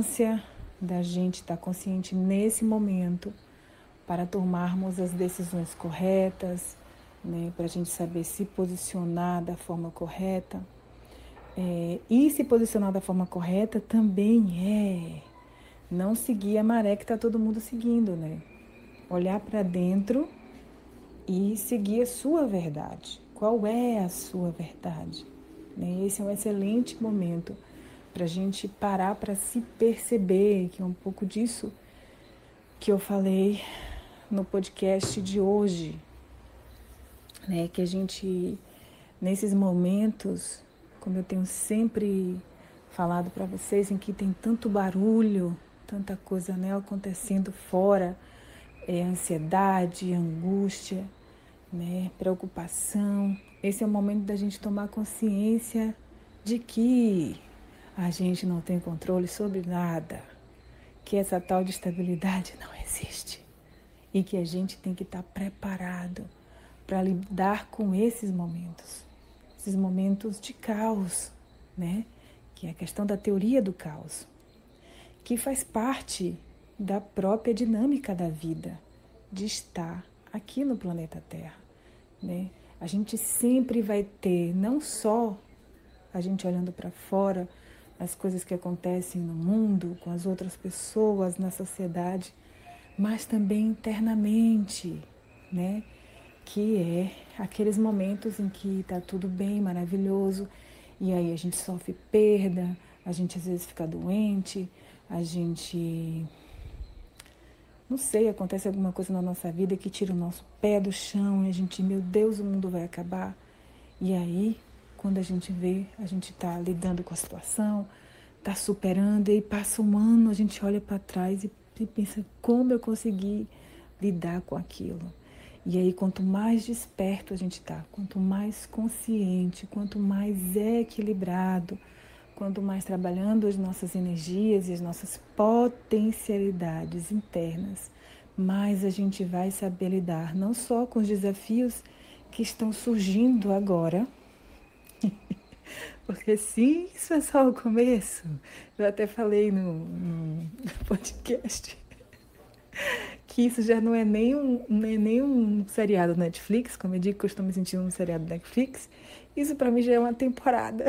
importância da gente estar consciente nesse momento para tomarmos as decisões corretas, né, para a gente saber se posicionar da forma correta. É, e se posicionar da forma correta também é não seguir a maré que está todo mundo seguindo, né? Olhar para dentro e seguir a sua verdade. Qual é a sua verdade? Né? Esse é um excelente momento para a gente parar para se perceber, que é um pouco disso que eu falei no podcast de hoje, né? Que a gente nesses momentos, como eu tenho sempre falado para vocês, em que tem tanto barulho, tanta coisa né, acontecendo fora, é ansiedade, angústia, né, preocupação. Esse é o momento da gente tomar consciência de que a gente não tem controle sobre nada, que essa tal de estabilidade não existe e que a gente tem que estar preparado para lidar com esses momentos, esses momentos de caos, né? Que é a questão da teoria do caos, que faz parte da própria dinâmica da vida, de estar aqui no planeta Terra, né? A gente sempre vai ter, não só a gente olhando para fora, as coisas que acontecem no mundo, com as outras pessoas, na sociedade, mas também internamente, né? que é aqueles momentos em que está tudo bem, maravilhoso, e aí a gente sofre perda, a gente às vezes fica doente, a gente. Não sei, acontece alguma coisa na nossa vida que tira o nosso pé do chão e a gente, meu Deus, o mundo vai acabar. E aí, quando a gente vê, a gente está lidando com a situação, está superando, e passa um ano, a gente olha para trás e, e pensa como eu consegui lidar com aquilo. E aí, quanto mais desperto a gente está, quanto mais consciente, quanto mais equilibrado, quanto mais trabalhando as nossas energias e as nossas potencialidades internas, mais a gente vai saber lidar não só com os desafios que estão surgindo agora, porque sim, isso é só o começo. Eu até falei no, no podcast que isso já não é nem um, nem, nem um seriado Netflix, como eu digo que eu estou me sentindo um seriado Netflix, isso para mim já é uma temporada.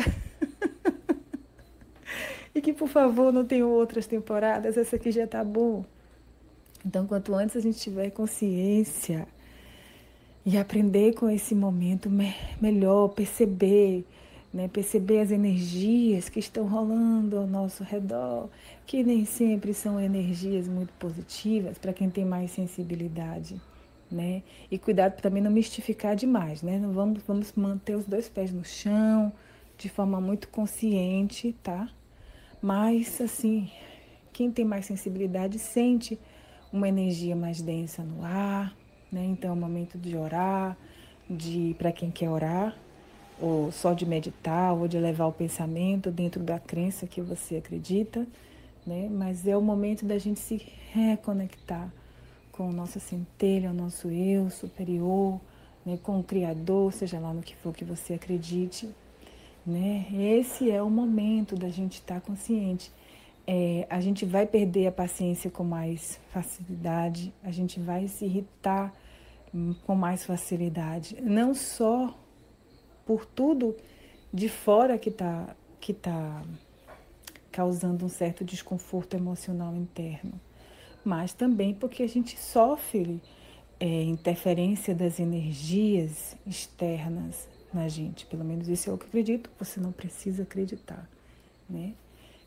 e que, por favor, não tenham outras temporadas, essa aqui já tá boa. Então, quanto antes a gente tiver consciência e aprender com esse momento, melhor perceber né? perceber as energias que estão rolando ao nosso redor, que nem sempre são energias muito positivas para quem tem mais sensibilidade. Né? E cuidado também não mistificar demais, né? Não vamos, vamos manter os dois pés no chão de forma muito consciente, tá? Mas assim, quem tem mais sensibilidade sente uma energia mais densa no ar, né? Então é o momento de orar, de para quem quer orar, ou só de meditar, ou de levar o pensamento dentro da crença que você acredita, né? Mas é o momento da gente se reconectar com o nosso centelha, o nosso eu superior, né? com o Criador, seja lá no que for que você acredite, né? Esse é o momento da gente estar consciente. É, a gente vai perder a paciência com mais facilidade, a gente vai se irritar com mais facilidade, não só por tudo de fora que está que tá causando um certo desconforto emocional interno, mas também porque a gente sofre é, interferência das energias externas na gente. Pelo menos isso é o que eu acredito. Você não precisa acreditar, né?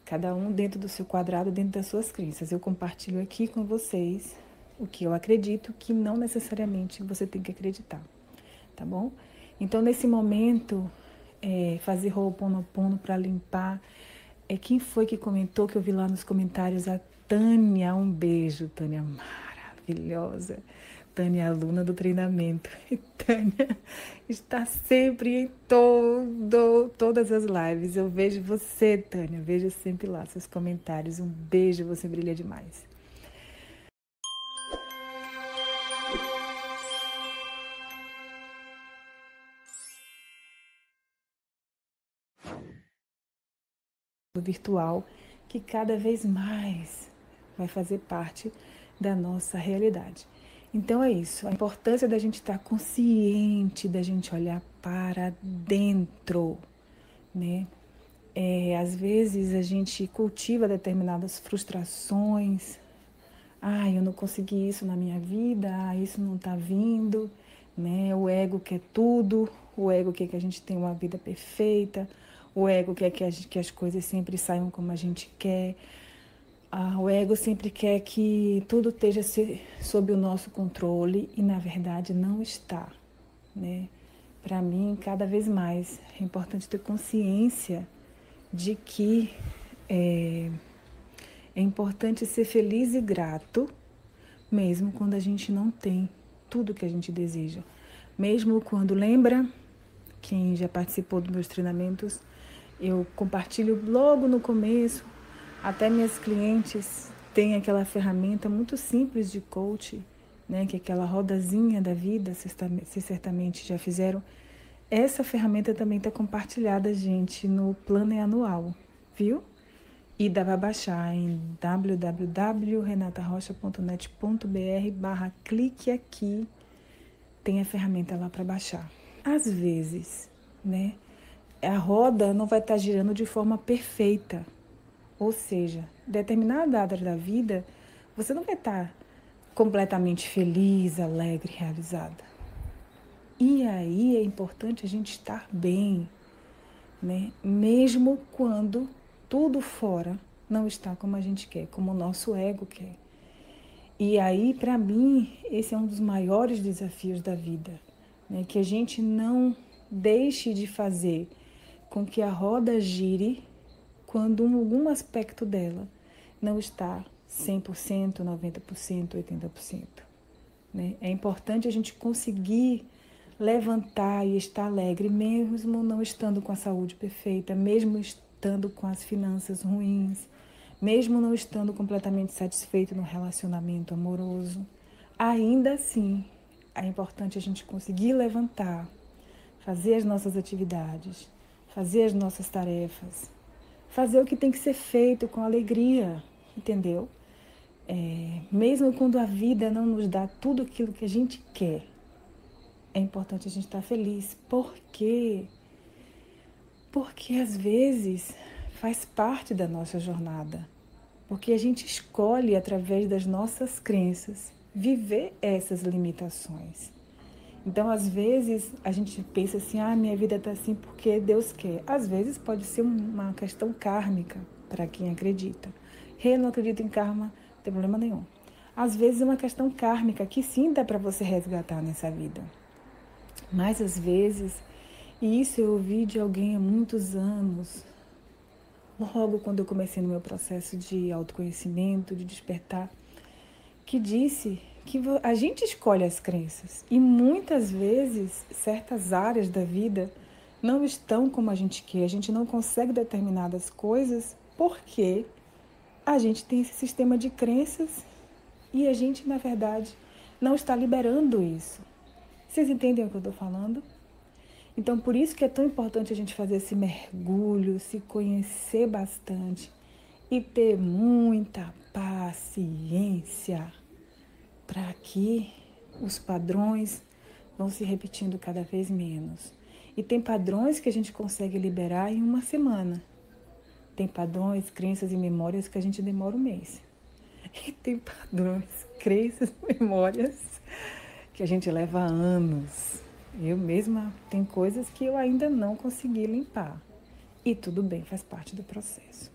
Cada um dentro do seu quadrado, dentro das suas crenças. Eu compartilho aqui com vocês o que eu acredito, que não necessariamente você tem que acreditar, tá bom? Então, nesse momento, é, fazer Ho'oponopono para limpar. É, quem foi que comentou que eu vi lá nos comentários? A Tânia. Um beijo, Tânia maravilhosa. Tânia, aluna do treinamento. E Tânia está sempre em todo, todas as lives. Eu vejo você, Tânia. Vejo sempre lá seus comentários. Um beijo, você brilha demais. Virtual que cada vez mais vai fazer parte da nossa realidade. Então é isso, a importância da gente estar consciente, da gente olhar para dentro, né? É, às vezes a gente cultiva determinadas frustrações. Ah, eu não consegui isso na minha vida, ah, isso não está vindo, né? O ego quer tudo, o ego quer que a gente tenha uma vida perfeita, o ego quer que, a, que as coisas sempre saiam como a gente quer. Ah, o ego sempre quer que tudo esteja sob o nosso controle e na verdade não está, né? Para mim, cada vez mais é importante ter consciência de que é, é importante ser feliz e grato, mesmo quando a gente não tem tudo que a gente deseja. Mesmo quando lembra, quem já participou dos meus treinamentos, eu compartilho logo no começo até minhas clientes têm aquela ferramenta muito simples de coach, né, que é aquela rodazinha da vida, se certamente já fizeram. Essa ferramenta também está compartilhada, gente, no plano anual, viu? E dá para baixar em www.renatarrocha.net.br barra clique aqui. Tem a ferramenta lá para baixar. Às vezes, né? A roda não vai estar tá girando de forma perfeita. Ou seja, determinada área da vida, você não vai estar completamente feliz, alegre, realizada. E aí é importante a gente estar bem, né? Mesmo quando tudo fora não está como a gente quer, como o nosso ego quer. E aí, para mim, esse é um dos maiores desafios da vida, né? Que a gente não deixe de fazer com que a roda gire quando algum aspecto dela não está 100%, 90%, 80%. Né? É importante a gente conseguir levantar e estar alegre, mesmo não estando com a saúde perfeita, mesmo estando com as finanças ruins, mesmo não estando completamente satisfeito no relacionamento amoroso. Ainda assim, é importante a gente conseguir levantar, fazer as nossas atividades, fazer as nossas tarefas, fazer o que tem que ser feito com alegria, entendeu? É, mesmo quando a vida não nos dá tudo aquilo que a gente quer, é importante a gente estar feliz. Por quê? Porque às vezes faz parte da nossa jornada. Porque a gente escolhe, através das nossas crenças, viver essas limitações. Então, às vezes, a gente pensa assim: ah, minha vida está assim porque Deus quer. Às vezes, pode ser uma questão kármica para quem acredita. Eu não acredito em karma, não tem problema nenhum. Às vezes, é uma questão kármica que sim dá para você resgatar nessa vida. Mas, às vezes, e isso eu ouvi de alguém há muitos anos, logo quando eu comecei no meu processo de autoconhecimento, de despertar, que disse que a gente escolhe as crenças e muitas vezes certas áreas da vida não estão como a gente quer, a gente não consegue determinadas coisas porque a gente tem esse sistema de crenças e a gente, na verdade, não está liberando isso. Vocês entendem o que eu estou falando? Então, por isso que é tão importante a gente fazer esse mergulho, se conhecer bastante e ter muita paciência para que os padrões vão se repetindo cada vez menos. E tem padrões que a gente consegue liberar em uma semana. Tem padrões, crenças e memórias que a gente demora um mês. E tem padrões, crenças, memórias que a gente leva anos. Eu mesma tem coisas que eu ainda não consegui limpar. E tudo bem, faz parte do processo.